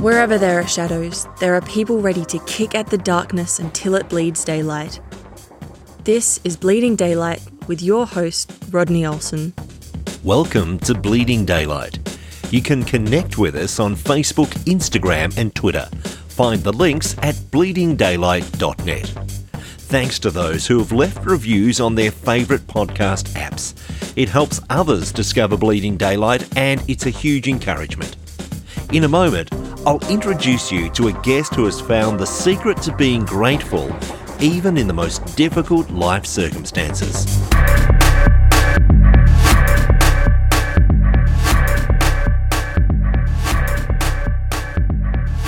Wherever there are shadows, there are people ready to kick at the darkness until it bleeds daylight. This is Bleeding Daylight with your host, Rodney Olson. Welcome to Bleeding Daylight. You can connect with us on Facebook, Instagram, and Twitter. Find the links at bleedingdaylight.net. Thanks to those who have left reviews on their favourite podcast apps. It helps others discover Bleeding Daylight and it's a huge encouragement. In a moment, I'll introduce you to a guest who has found the secret to being grateful even in the most difficult life circumstances.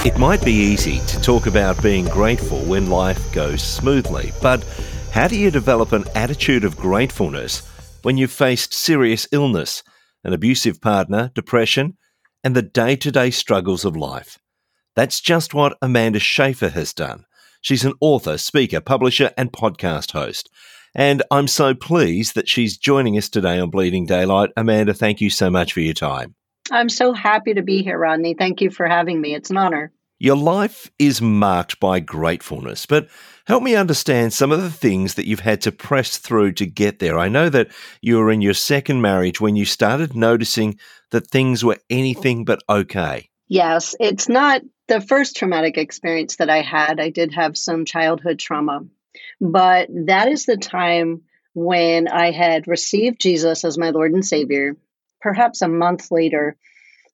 It might be easy to talk about being grateful when life goes smoothly, but how do you develop an attitude of gratefulness when you've faced serious illness, an abusive partner, depression, and the day to day struggles of life. That's just what Amanda Schaefer has done. She's an author, speaker, publisher, and podcast host. And I'm so pleased that she's joining us today on Bleeding Daylight. Amanda, thank you so much for your time. I'm so happy to be here, Rodney. Thank you for having me. It's an honor. Your life is marked by gratefulness, but help me understand some of the things that you've had to press through to get there. I know that you were in your second marriage when you started noticing that things were anything but okay. Yes, it's not the first traumatic experience that I had. I did have some childhood trauma, but that is the time when I had received Jesus as my Lord and Savior. Perhaps a month later,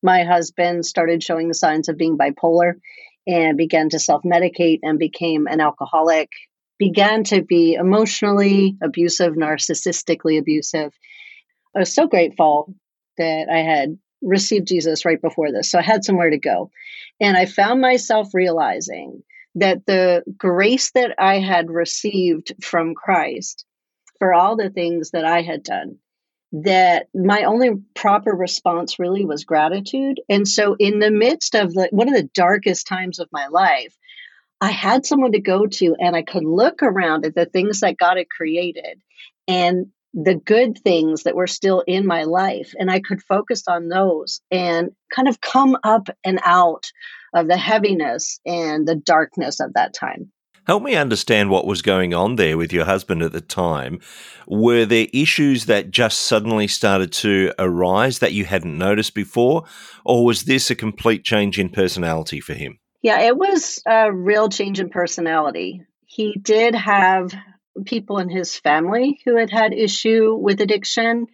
my husband started showing the signs of being bipolar and began to self medicate and became an alcoholic, began to be emotionally abusive, narcissistically abusive. I was so grateful that I had received Jesus right before this. So I had somewhere to go. And I found myself realizing that the grace that I had received from Christ for all the things that I had done, that my only proper response really was gratitude. And so, in the midst of the, one of the darkest times of my life, I had someone to go to and I could look around at the things that God had created and the good things that were still in my life. And I could focus on those and kind of come up and out of the heaviness and the darkness of that time. Help me understand what was going on there with your husband at the time. Were there issues that just suddenly started to arise that you hadn't noticed before? Or was this a complete change in personality for him? Yeah, it was a real change in personality. He did have people in his family who had had issue with addiction.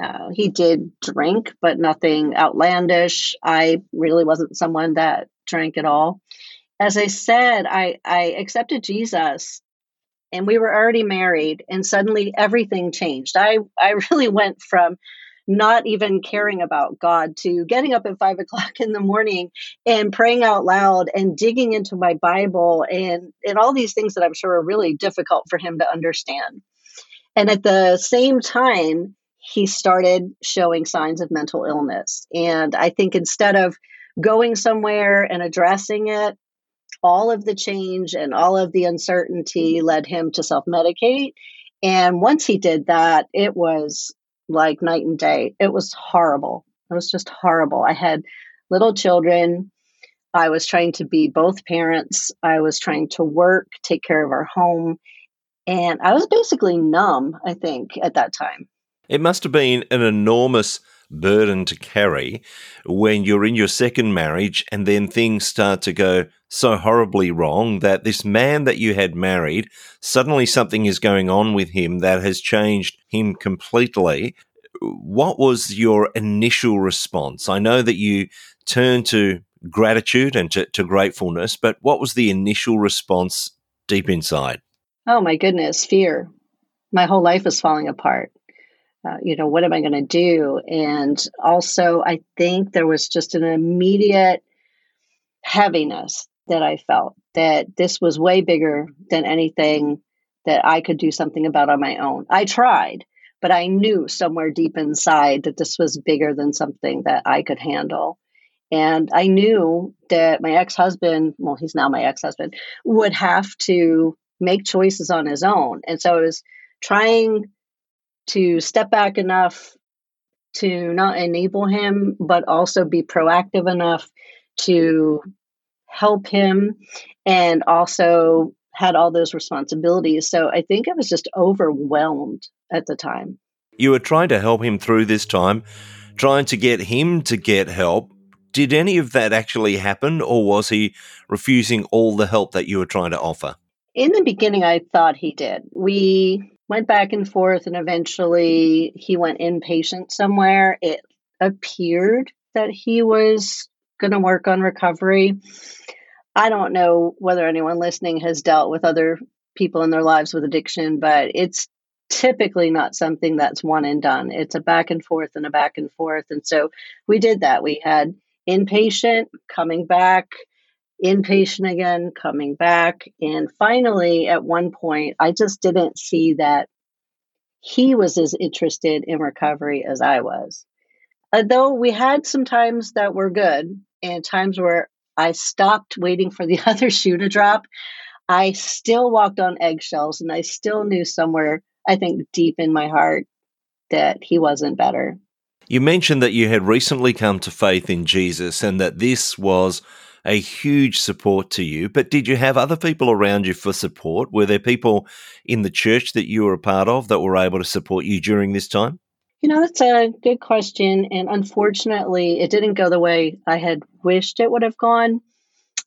Uh, he did drink, but nothing outlandish. I really wasn't someone that drank at all. As I said, I, I accepted Jesus and we were already married, and suddenly everything changed. I, I really went from not even caring about God to getting up at five o'clock in the morning and praying out loud and digging into my Bible and, and all these things that I'm sure are really difficult for him to understand. And at the same time, he started showing signs of mental illness. And I think instead of going somewhere and addressing it, all of the change and all of the uncertainty led him to self medicate. And once he did that, it was like night and day. It was horrible. It was just horrible. I had little children. I was trying to be both parents. I was trying to work, take care of our home. And I was basically numb, I think, at that time. It must have been an enormous burden to carry when you're in your second marriage and then things start to go so horribly wrong that this man that you had married, suddenly something is going on with him that has changed him completely. What was your initial response? I know that you turned to gratitude and to, to gratefulness, but what was the initial response deep inside? Oh my goodness, fear. My whole life is falling apart. Uh, you know, what am I going to do? And also, I think there was just an immediate heaviness that I felt that this was way bigger than anything that I could do something about on my own. I tried, but I knew somewhere deep inside that this was bigger than something that I could handle. And I knew that my ex husband, well, he's now my ex husband, would have to make choices on his own. And so I was trying to step back enough to not enable him, but also be proactive enough to help him and also had all those responsibilities. So I think I was just overwhelmed at the time. You were trying to help him through this time, trying to get him to get help. Did any of that actually happen, or was he refusing all the help that you were trying to offer? In the beginning, I thought he did. We went back and forth, and eventually he went inpatient somewhere. It appeared that he was going to work on recovery. I don't know whether anyone listening has dealt with other people in their lives with addiction, but it's typically not something that's one and done. It's a back and forth and a back and forth. And so we did that. We had inpatient coming back, inpatient again, coming back. And finally, at one point, I just didn't see that he was as interested in recovery as I was. Uh, Although we had some times that were good and times where I stopped waiting for the other shoe to drop, I still walked on eggshells and I still knew somewhere, I think deep in my heart, that he wasn't better. You mentioned that you had recently come to faith in Jesus and that this was a huge support to you. But did you have other people around you for support? Were there people in the church that you were a part of that were able to support you during this time? You know, that's a good question. And unfortunately, it didn't go the way I had wished it would have gone.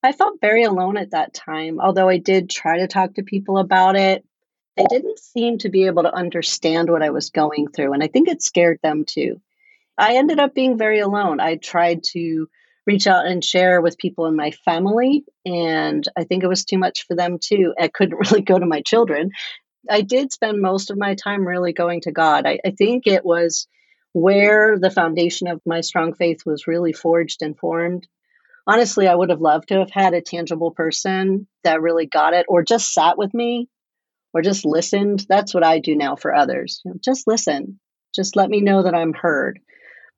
I felt very alone at that time, although I did try to talk to people about it. They didn't seem to be able to understand what I was going through. And I think it scared them too. I ended up being very alone. I tried to reach out and share with people in my family, and I think it was too much for them too. I couldn't really go to my children I did spend most of my time really going to God. I, I think it was where the foundation of my strong faith was really forged and formed. Honestly, I would have loved to have had a tangible person that really got it or just sat with me or just listened. That's what I do now for others. You know, just listen. Just let me know that I'm heard.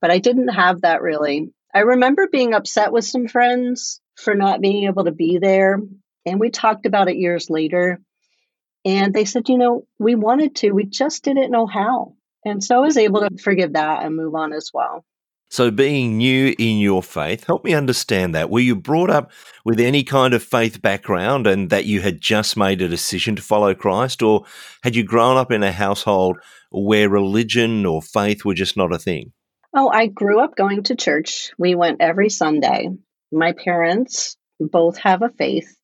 But I didn't have that really. I remember being upset with some friends for not being able to be there. And we talked about it years later. And they said, you know, we wanted to, we just didn't know how. And so I was able to forgive that and move on as well. So, being new in your faith, help me understand that. Were you brought up with any kind of faith background and that you had just made a decision to follow Christ? Or had you grown up in a household where religion or faith were just not a thing? Oh, I grew up going to church. We went every Sunday. My parents both have a faith.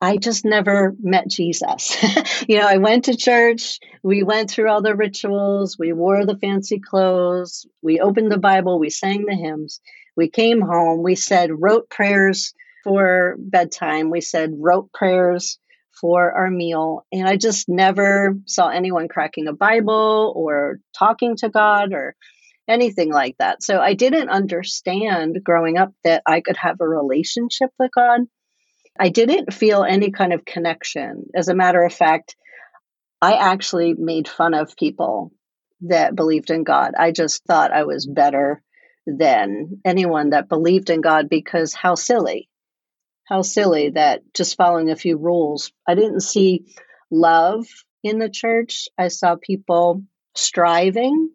I just never met Jesus. you know, I went to church, we went through all the rituals, we wore the fancy clothes, we opened the Bible, we sang the hymns, we came home, we said rote prayers for bedtime, we said rote prayers for our meal, and I just never saw anyone cracking a Bible or talking to God or anything like that. So I didn't understand growing up that I could have a relationship with God I didn't feel any kind of connection. As a matter of fact, I actually made fun of people that believed in God. I just thought I was better than anyone that believed in God because how silly. How silly that just following a few rules. I didn't see love in the church. I saw people striving,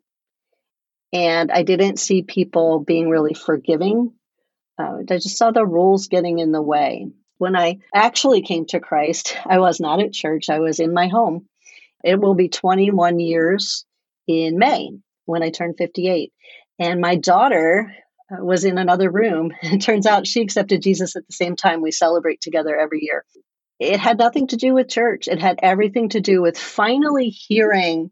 and I didn't see people being really forgiving. Uh, I just saw the rules getting in the way. When I actually came to Christ, I was not at church, I was in my home. It will be 21 years in May when I turned 58. And my daughter uh, was in another room. It turns out she accepted Jesus at the same time we celebrate together every year. It had nothing to do with church, it had everything to do with finally hearing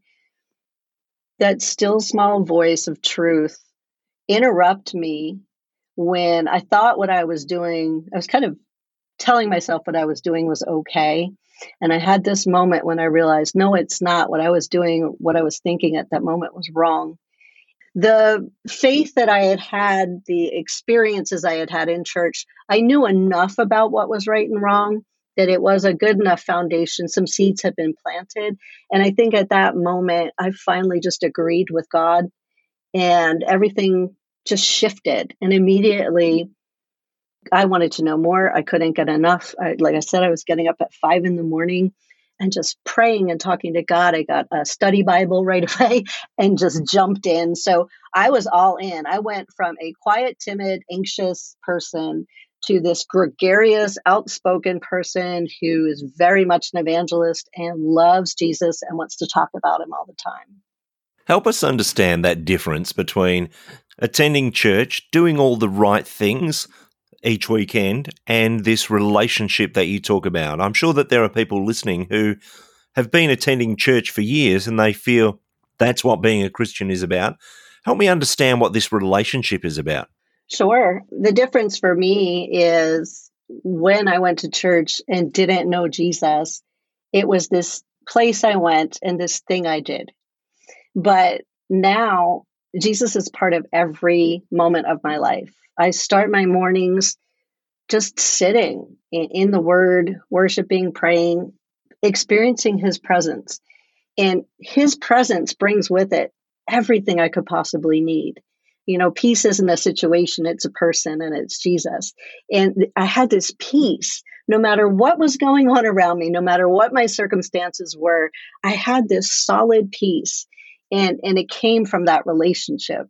that still small voice of truth interrupt me when I thought what I was doing, I was kind of telling myself what I was doing was okay. And I had this moment when I realized, no, it's not. What I was doing, what I was thinking at that moment was wrong. The faith that I had had, the experiences I had had in church, I knew enough about what was right and wrong that it was a good enough foundation. Some seeds had been planted. And I think at that moment, I finally just agreed with God and everything just shifted. And immediately, I wanted to know more. I couldn't get enough. I, like I said, I was getting up at five in the morning and just praying and talking to God. I got a study Bible right away and just jumped in. So I was all in. I went from a quiet, timid, anxious person to this gregarious, outspoken person who is very much an evangelist and loves Jesus and wants to talk about him all the time. Help us understand that difference between attending church, doing all the right things each weekend, and this relationship that you talk about. I'm sure that there are people listening who have been attending church for years and they feel that's what being a Christian is about. Help me understand what this relationship is about. Sure. The difference for me is when I went to church and didn't know Jesus, it was this place I went and this thing I did. But now Jesus is part of every moment of my life. I start my mornings just sitting in, the Word, worshiping, praying, experiencing His presence. And His presence brings with it everything I could possibly need. You know, peace isn't a situation, it's a person and it's Jesus. And I had this peace no matter what was going on around me, no matter what my circumstances were, I had this solid peace and and it came from that relationship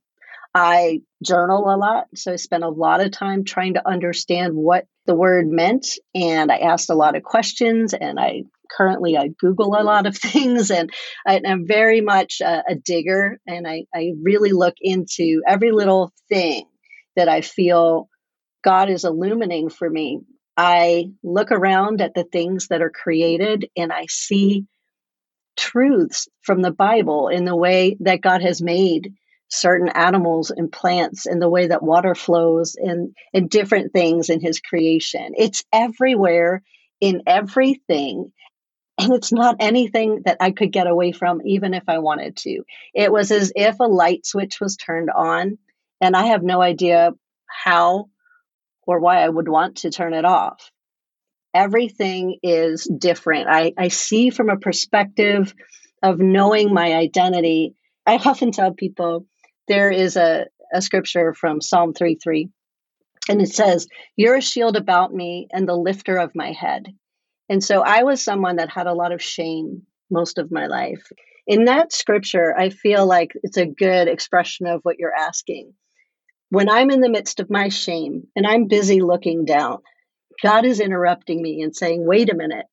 i journal a lot so i spent a lot of time trying to understand what the word meant and i asked a lot of questions and i currently i google a lot of things and I, am very much a, a digger and I, I really look into every little thing that i feel god is illuminating for me i look around at the things that are created and i see truths from the Bible in the way that God has made certain animals and plants and the way that water flows and, and different things in his creation. It's everywhere in everything. And it's not anything that I could get away from, even if I wanted to. It was as if a light switch was turned on, and I have no idea how or why I would want to turn it off everything is different. I, I see from a perspective of knowing my identity. I often tell people there is a, a scripture from Psalm 3 3, and it says, You're a shield about me and the lifter of my head. And so I was someone that had a lot of shame most of my life. In that scripture, I feel like it's a good expression of what you're asking. When I'm in the midst of my shame and I'm busy looking down, God is interrupting me and saying, wait a minute.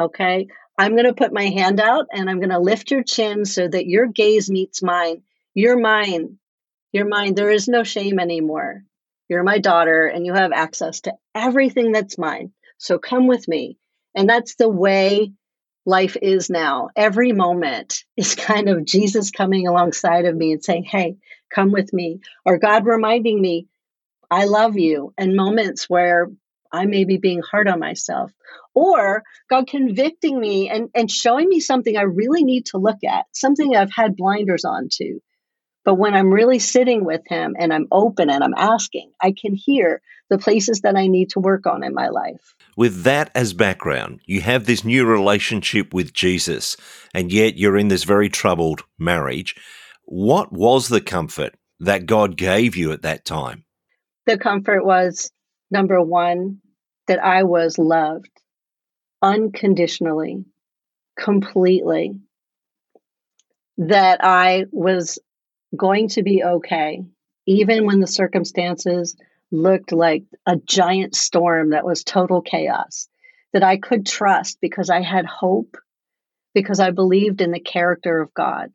Okay. I'm going to put my hand out and I'm going to lift your chin so that your gaze meets mine. You're mine. You're mine. There is no shame anymore. You're my daughter and you have access to everything that's mine. So come with me. And that's the way life is now. Every moment is kind of Jesus coming alongside of me and saying, Hey, come with me. Or God reminding me, I love you. And moments where I may be being hard on myself. Or God convicting me and, and showing me something I really need to look at, something I've had blinders on to. But when I'm really sitting with Him and I'm open and I'm asking, I can hear the places that I need to work on in my life. With that as background, you have this new relationship with Jesus, and yet you're in this very troubled marriage. What was the comfort that God gave you at that time? The comfort was number one, that I was loved unconditionally, completely, that I was going to be okay, even when the circumstances looked like a giant storm that was total chaos, that I could trust because I had hope, because I believed in the character of God.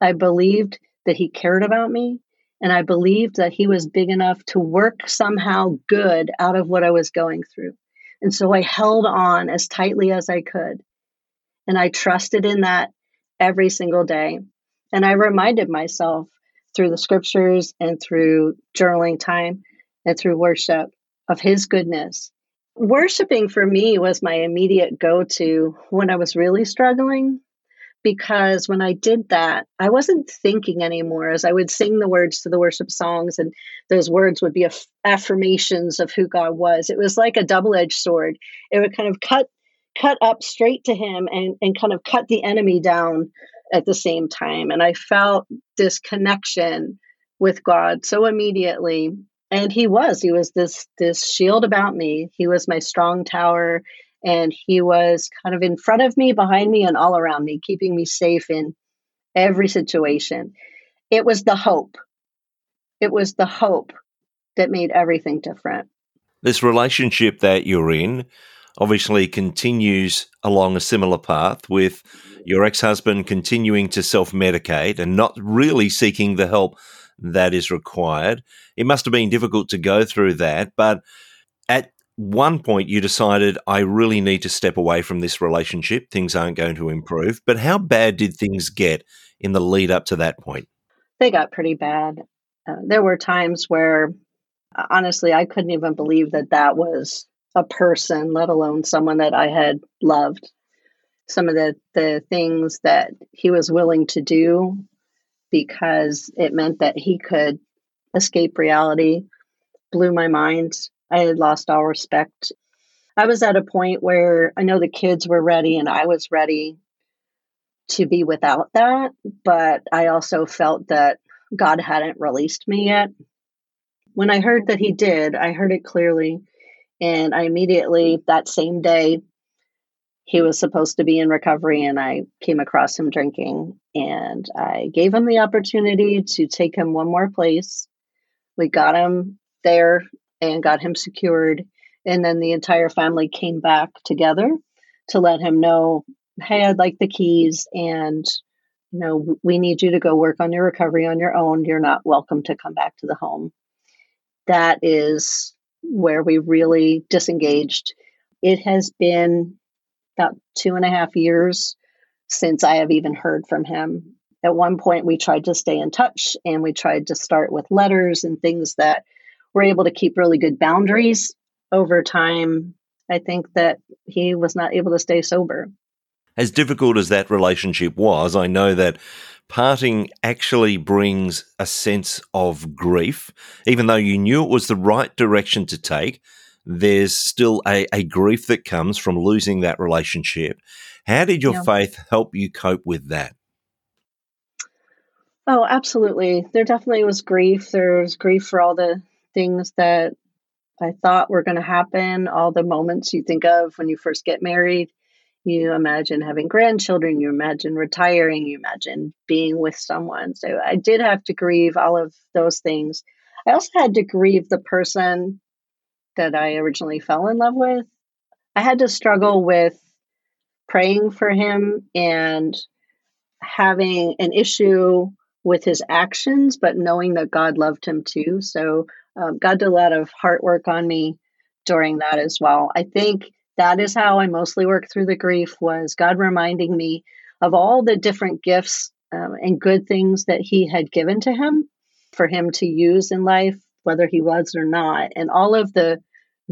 I believed that He cared about me, and I believed that he was big enough to work somehow good out of what I was going through. And so I held on as tightly as I could. And I trusted in that every single day. And I reminded myself through the scriptures and through journaling time and through worship of his goodness. Worshiping for me was my immediate go to when I was really struggling because when I did that, I wasn't thinking anymore as I would sing the words to the worship songs, and those words would be aff- affirmations of who God was. It was like a double edged sword. It would kind of cut cut up straight to him and, and kind of cut the enemy down at the same time. And I felt this connection with God so immediately. And he was, he was this this shield about me. He was my strong tower And he was kind of in front of me, behind me, and all around me, keeping me safe in every situation. It was the hope. It was the hope that made everything different. This relationship that you're in obviously continues along a similar path with your ex husband continuing to self medicate and not really seeking the help that is required. It must have been difficult to go through that, but at one point you decided, I really need to step away from this relationship. Things aren't going to improve. But how bad did things get in the lead up to that point? They got pretty bad. Uh, there were times where, honestly, I couldn't even believe that that was a person, let alone someone that I had loved. Some of the, the things that he was willing to do because it meant that he could escape reality blew my mind. I had lost all respect. I was at a point where I know the kids were ready and I was ready to be without that, but I also felt that God hadn't released me yet. When I heard that He did, I heard it clearly. And I immediately, that same day, he was supposed to be in recovery, and I came across him drinking. And I gave him the opportunity to take him one more place. We got him there and got him secured. And then the entire family came back together to let him know hey, I'd like the keys, and you know, we need you to go work on your recovery on your own. You're not welcome to come back to the home. That is where we really disengaged. It has been about two and a half years since I have even heard from him. At one point, we tried to stay in touch and we tried to start with letters and things that were able to keep really good boundaries. Over time, I think that he was not able to stay sober. As difficult as that relationship was, I know that parting actually brings a sense of grief. Even though you knew it was the right direction to take, there's still a, a grief that comes from losing that relationship. How did your yeah. faith help you cope with that? Oh, absolutely. There definitely was grief. There was grief for all the things that I thought were going to happen, all the moments you think of when you first get married you imagine having grandchildren, you imagine retiring, you imagine being with someone. So I did have to grieve all of those things. I also had to grieve the person that I originally fell in love with. I had to struggle with praying for him and having an issue with his actions, but knowing that God loved him too. So um, God did a lot of heart work on me during that as well. I think that is how I mostly worked through the grief was God reminding me of all the different gifts um, and good things that he had given to him for him to use in life, whether he was or not, and all of the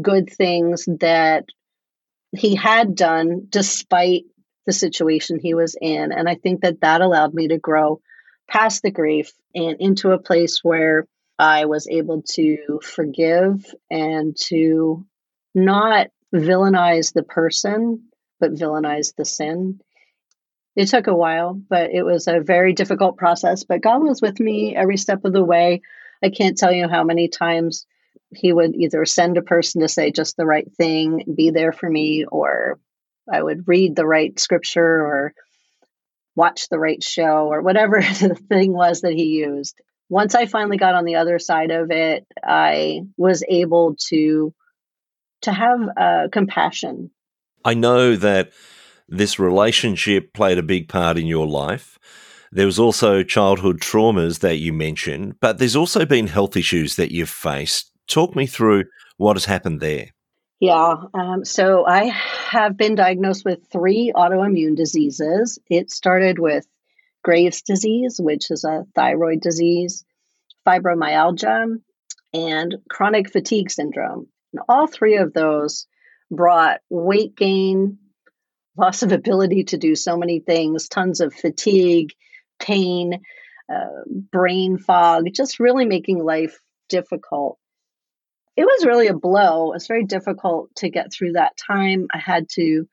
good things that he had done despite the situation he was in. And I think that that allowed me to grow past the grief and into a place where I was able to forgive and to not villainize the person, but villainize the sin. It took a while, but it was a very difficult process. But God was with me every step of the way. I can't tell you how many times He would either send a person to say just the right thing, be there for me, or I would read the right scripture or watch the right show or whatever the thing was that He used. Once I finally got on the other side of it, I was able to to have uh, compassion. I know that this relationship played a big part in your life. There was also childhood traumas that you mentioned, but there's also been health issues that you've faced. Talk me through what has happened there. Yeah, um, so I have been diagnosed with three autoimmune diseases. It started with Graves' disease, which is a thyroid disease, fibromyalgia, and chronic fatigue syndrome. And all three of those brought weight gain, loss of ability to do so many things, tons of fatigue, pain, uh, brain fog, just really making life difficult. It was really a blow. It was very difficult to get through that time. I had to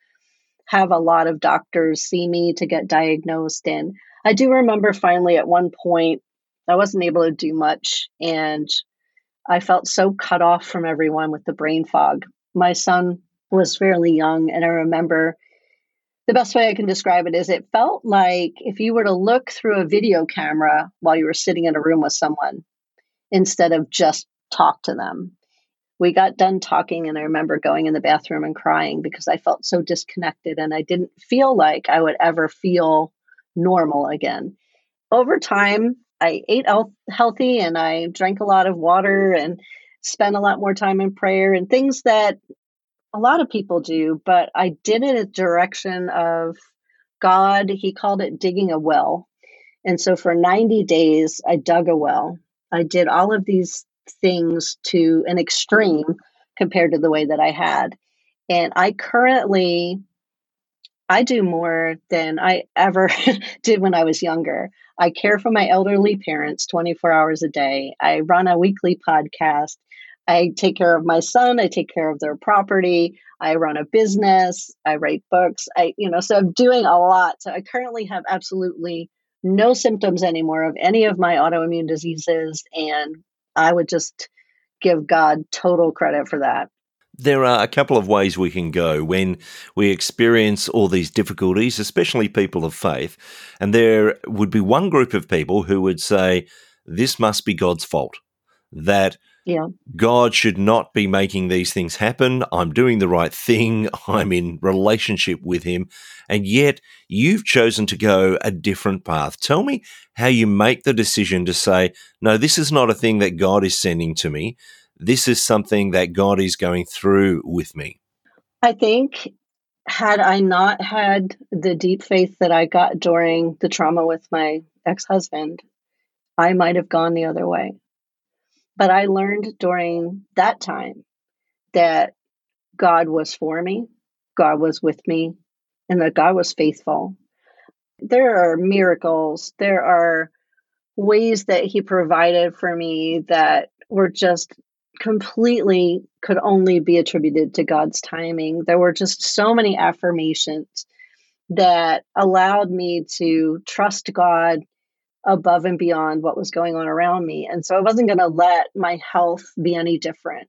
have a lot of doctors see me to get diagnosed. And I do remember finally at one point, I wasn't able to do much. And I felt so cut off from everyone with the brain fog. My son was fairly young. And I remember the best way I can describe it is it felt like if you were to look through a video camera while you were sitting in a room with someone instead of just talk to them. We got done talking, and I remember going in the bathroom and crying because I felt so disconnected and I didn't feel like I would ever feel normal again. Over time, I ate healthy and I drank a lot of water and spent a lot more time in prayer and things that a lot of people do, but I did it in direction of God. He called it digging a well. And so for 90 days, I dug a well. I did all of these things to an extreme compared to the way that I had. And I currently I do more than I ever did when I was younger. I care for my elderly parents 24 hours a day. I run a weekly podcast. I take care of my son. I take care of their property. I run a business. I write books. I, you know, so I'm doing a lot. So I currently have absolutely no symptoms anymore of any of my autoimmune diseases. And I would just give God total credit for that. There are a couple of ways we can go when we experience all these difficulties, especially people of faith. And there would be one group of people who would say, This must be God's fault. That yeah. God should not be making these things happen. I'm doing the right thing. I'm in relationship with Him. And yet you've chosen to go a different path. Tell me how you make the decision to say, No, this is not a thing that God is sending to me this is something that God is going through with me? I think had I not had the deep faith that I got during the trauma with my ex husband, I might have gone the other way. But I learned during that time that God was for me, God was with me, and that God was faithful. There are miracles, there are ways that He provided for me that were just completely could only be attributed to God's timing. There were just so many affirmations that allowed me to trust God above and beyond what was going on around me. And so I wasn't going to let my health be any different.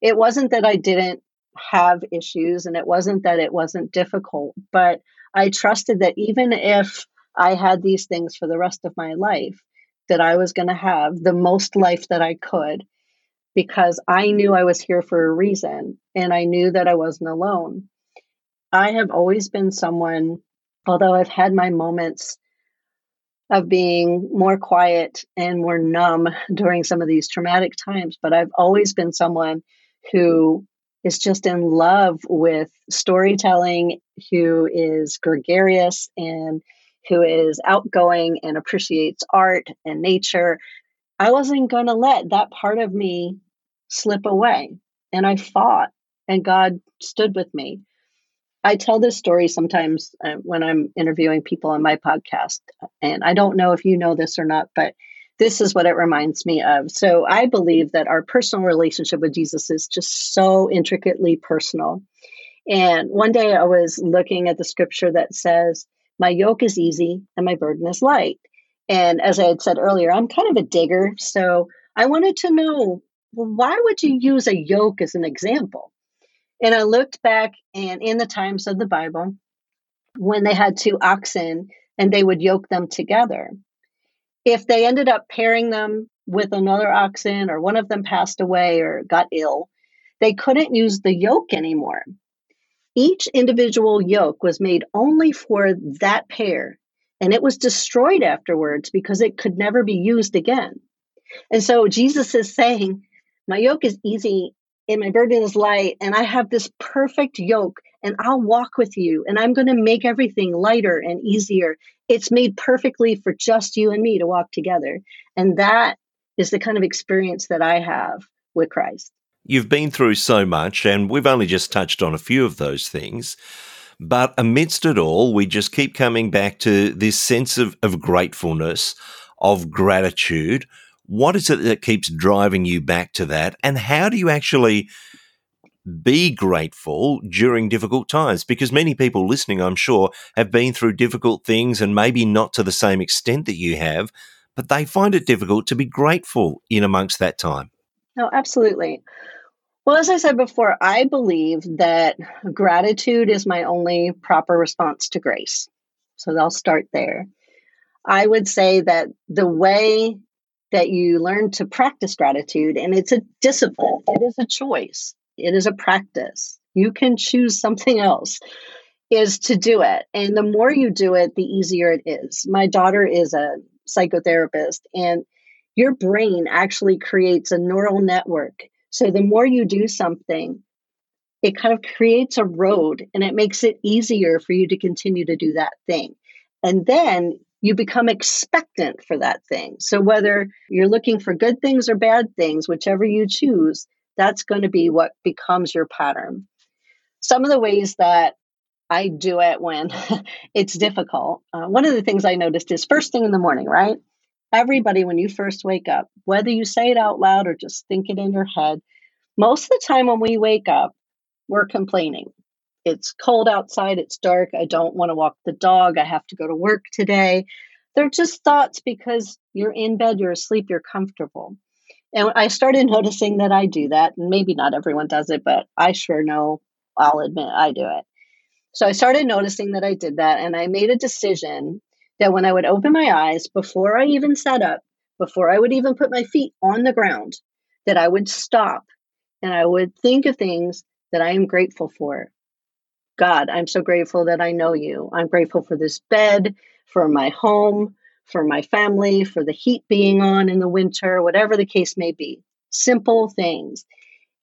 It wasn't that I didn't have issues and it wasn't that it wasn't difficult, but I trusted that even if I had these things for the rest of my life, that I was going to have the most life that I could because I knew I was here for a reason and I knew that I wasn't alone. I have always been someone, although I've had my moments of being more quiet and more numb during some of these traumatic times, but I've always been someone who is just in love with storytelling, who is gregarious and who is outgoing and appreciates art and nature I wasn't going to let that part of me slip away. And I fought, and God stood with me. I tell this story sometimes uh, when I'm interviewing people on my podcast. And I don't know if you know this or not, but this is what it reminds me of. So I believe that our personal relationship with Jesus is just so intricately personal. And one day I was looking at the scripture that says, My yoke is easy and my burden is light. And as I had said earlier, I'm kind of a digger. So I wanted to know well, why would you use a yoke as an example? And I looked back and in the times of the Bible, when they had two oxen and they would yoke them together, if they ended up pairing them with another oxen or one of them passed away or got ill, they couldn't use the yoke anymore. Each individual yoke was made only for that pair and it was destroyed afterwards because it could never be used again. And so Jesus is saying, My yoke is easy and my burden is light, and I have this perfect yoke, and I'll walk with you, and I'm going to make everything lighter and easier. It's made perfectly for just you and me to walk together. And that is the kind of experience that I have with Christ. You've been through so much, and we've only just touched on a few of those things. But amidst it all, we just keep coming back to this sense of, of gratefulness, of gratitude. What is it that keeps driving you back to that? And how do you actually be grateful during difficult times? Because many people listening, I'm sure, have been through difficult things and maybe not to the same extent that you have, but they find it difficult to be grateful in amongst that time. No, absolutely. Well, as I said before, I believe that gratitude is my only proper response to grace. So I'll start there. I would say that the way that you learn to practice gratitude, and it's a discipline, it is a choice, it is a practice. You can choose something else, is to do it. And the more you do it, the easier it is. My daughter is a psychotherapist, and your brain actually creates a neural network. So the more you do something, it kind of creates a road and it makes it easier for you to continue to do that thing. And then you become expectant for that thing. So whether you're looking for good things or bad things, whichever you choose, that's going to be what becomes your pattern. Some of the ways that I do it when it's difficult. Uh, one of the things I noticed is first thing in the morning, right? Everybody, when you first wake up, whether you say it out loud or just think it in your head, most of the time when we wake up, we're complaining. It's cold outside, it's dark, I don't want to walk the dog, I have to go to work today. They're just thoughts because you're in bed, you're asleep, you're comfortable. And I started noticing that I do that, and maybe not everyone does it, but I sure know I'll admit I do it. So I started noticing that I did that, and I made a decision that when I would open my eyes, before I even sat up, before I would even put my feet on the ground, that I would stop and I would think of things that I am grateful for. God, I'm so grateful that I know you. I'm grateful for this bed, for my home, for my family, for the heat being on in the winter, whatever the case may be. Simple things.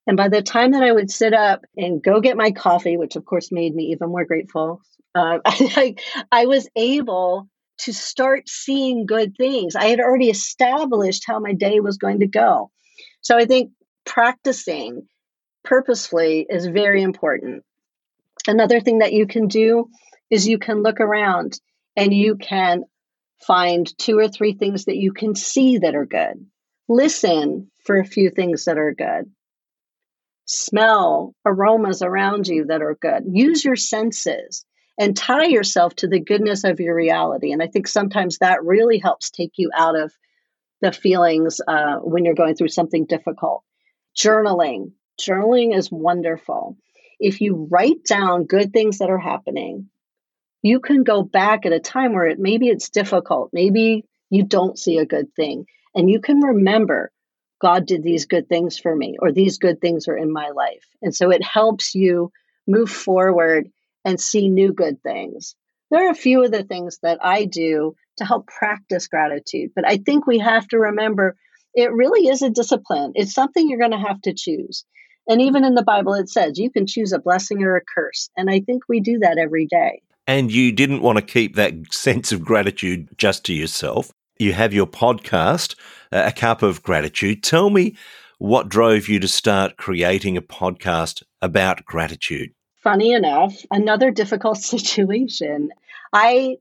And by the time that I would sit up and go get my coffee, which of course made me even more grateful, uh, I, I was able to start seeing good things. I had already established how my day was going to go. So I think practicing purposefully is very important. Another thing that you can do is you can look around and you can find two or three things that you can see that are good. Listen for a few things that are good. Smell aromas around you that are good. Use your senses and tie yourself to the goodness of your reality. And I think sometimes that really helps take you out of the feelings uh, when you're going through something difficult. Journaling. Journaling is wonderful. If you write down good things that are happening, you can go back at a time where it maybe it's difficult, maybe you don't see a good thing, and you can remember God did these good things for me, or these good things are in my life. And so it helps you move forward and see new good things. There are a few of the things that I do to help practice gratitude, but I think we have to remember it really is a discipline. It's something you're going to have to choose. And even in the Bible, it says you can choose a blessing or a curse. And I think we do that every day. And you didn't want to keep that sense of gratitude just to yourself. You have your podcast, uh, A Cup of Gratitude. Tell me what drove you to start creating a podcast about gratitude? Funny enough, another difficult situation. I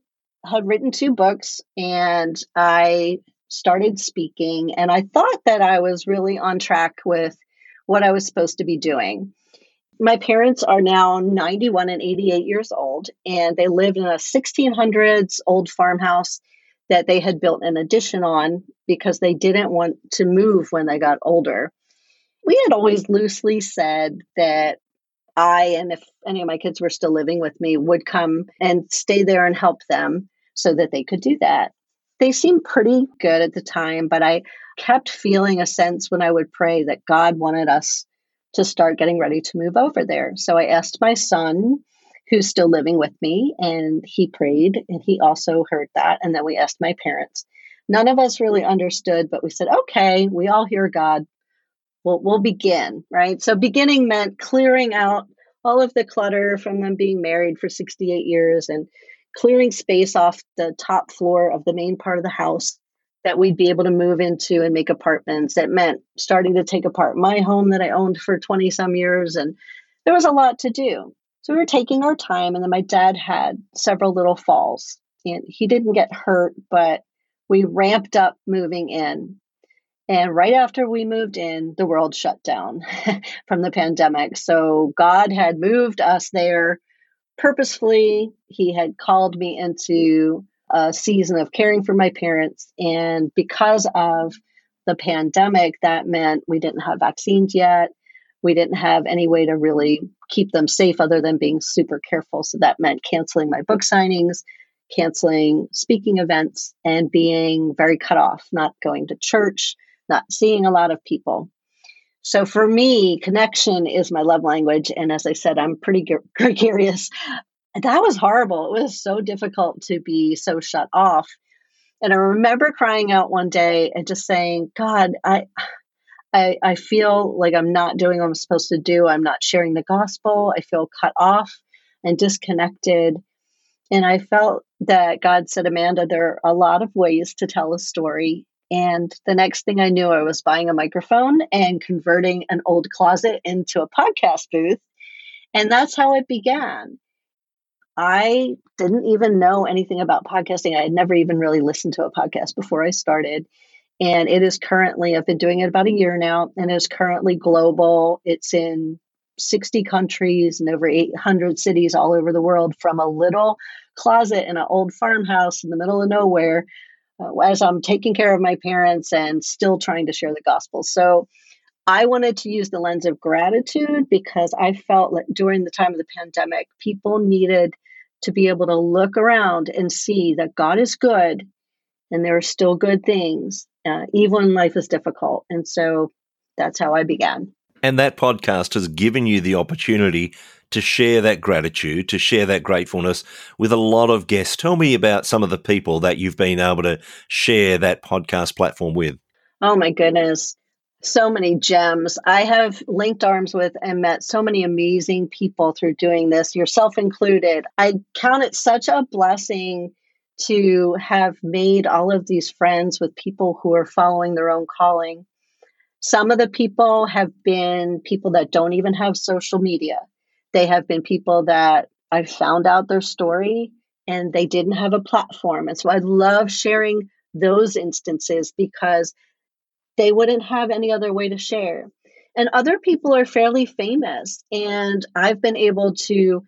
had written two books and I started speaking, and I thought that I was really on track with what I was supposed to be doing my parents are now 91 and 88 years old, and they lived in a 1600s old farmhouse that they had built an addition on because they didn't want to move when they got older. We had always loosely said that I, and if any of my kids were still living with me, would come and stay there and help them so that they could do that. They seemed pretty good at the time, but I kept feeling a sense when I would pray that God wanted us to start getting ready to move over there. So I asked my son, who's still living with me, and he prayed and he also heard that. And then we asked my parents. None of us really understood, but we said, okay, we all hear God. We'll, we'll begin, right? So beginning meant clearing out all of the clutter from them being married for 68 years and clearing space off the top floor of the main part of the house that we'd be able to move into and make apartments. It meant starting to take apart my home that I owned for 20 some years. And there was a lot to do. So we were taking our time. And then my dad had several little falls. And he didn't get hurt, but we ramped up moving in. And right after we moved in, the world shut down from the pandemic. So God had moved us there purposefully. He had called me into a season of caring for my parents. And because of the pandemic, that meant we didn't have vaccines yet. we didn't have any way to really keep them safe other than being super careful. So that meant canceling my book signings, canceling speaking events, and being very cut off, not going to church, not seeing a lot of people. So for me, connection is my love language. And as I said, I'm pretty gregarious. That was horrible. It was so difficult to be so shut off. And I remember crying out one day and just saying, God, I, I, I feel like I'm not doing what I'm supposed to do. I'm not sharing the gospel. I feel cut off and disconnected. And I felt that God said, Amanda, there are a lot of ways to tell a story. And the next thing I knew, I was buying a microphone and converting an old closet into a podcast booth. And that's how it began. I didn't even know anything about podcasting. I had never even really listened to a podcast before I started. And it is currently, I've been doing it about a year now, and it's currently global. It's in 60 countries and over 800 cities all over the world from a little closet in an old farmhouse in the middle of nowhere as I'm taking care of my parents and still trying to share the gospel. So I wanted to use the lens of gratitude because I felt like during the time of the pandemic, people needed to be able to look around and see that God is good and there are still good things, uh, even when life is difficult. And so that's how I began. And that podcast has given you the opportunity to share that gratitude, to share that gratefulness with a lot of guests. Tell me about some of the people that you've been able to share that podcast platform with. Oh, my goodness. So many gems. I have linked arms with and met so many amazing people through doing this, yourself included. I count it such a blessing to have made all of these friends with people who are following their own calling. Some of the people have been people that don't even have social media. They have been people that I found out their story and they didn't have a platform. And so I love sharing those instances because they wouldn't have any other way to share. And other people are fairly famous, and I've been able to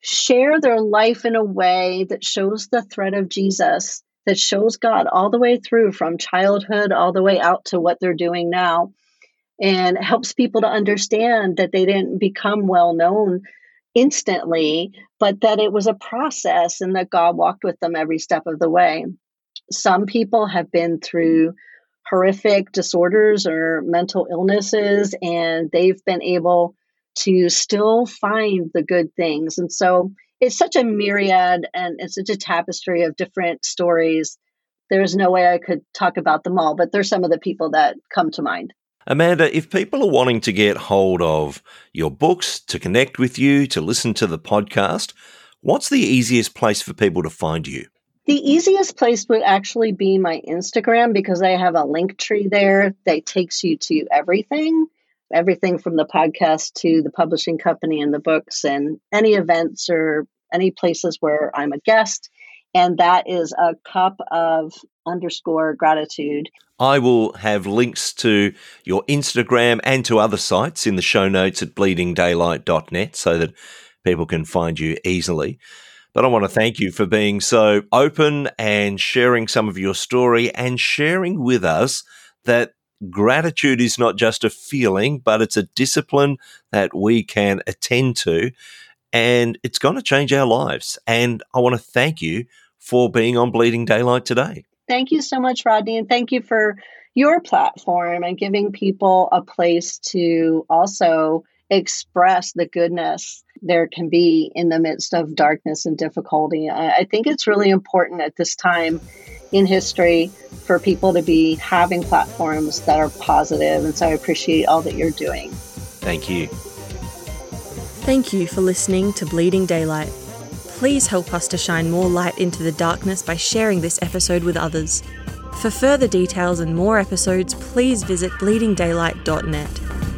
share their life in a way that shows the thread of Jesus, that shows God all the way through from childhood all the way out to what they're doing now, and helps people to understand that they didn't become well known instantly, but that it was a process and that God walked with them every step of the way. Some people have been through horrific disorders or mental illnesses, and they've been able to still find the good things. And so it's such a myriad and it's such a tapestry of different stories. There's no way I could talk about them all, but there's some of the people that come to mind. Amanda, if people are wanting to get hold of your books, to connect with you, to listen to the podcast, what's the easiest place for people to find you? The easiest place would actually be my Instagram because I have a Linktree there that takes you to everything everything from the podcast to the publishing company and the books and any events or any places where I'm a guest. And that is a cup of underscore gratitude. I will have links to your Instagram and to other sites in the show notes at bleedingdaylight.net so that people can find you easily. But I want to thank you for being so open and sharing some of your story and sharing with us that gratitude is not just a feeling, but it's a discipline that we can attend to. And it's going to change our lives. And I want to thank you for being on Bleeding Daylight today. Thank you so much, Rodney. And thank you for your platform and giving people a place to also express the goodness there can be in the midst of darkness and difficulty. I, think it's really important at this time in history for people to be having platforms that are positive. And so I appreciate all that you're doing. Thank you. Thank you for listening to Bleeding Daylight. Please help us to shine more light into the darkness by sharing this episode with others. For further details and more episodes, please visit bleedingdaylight.net.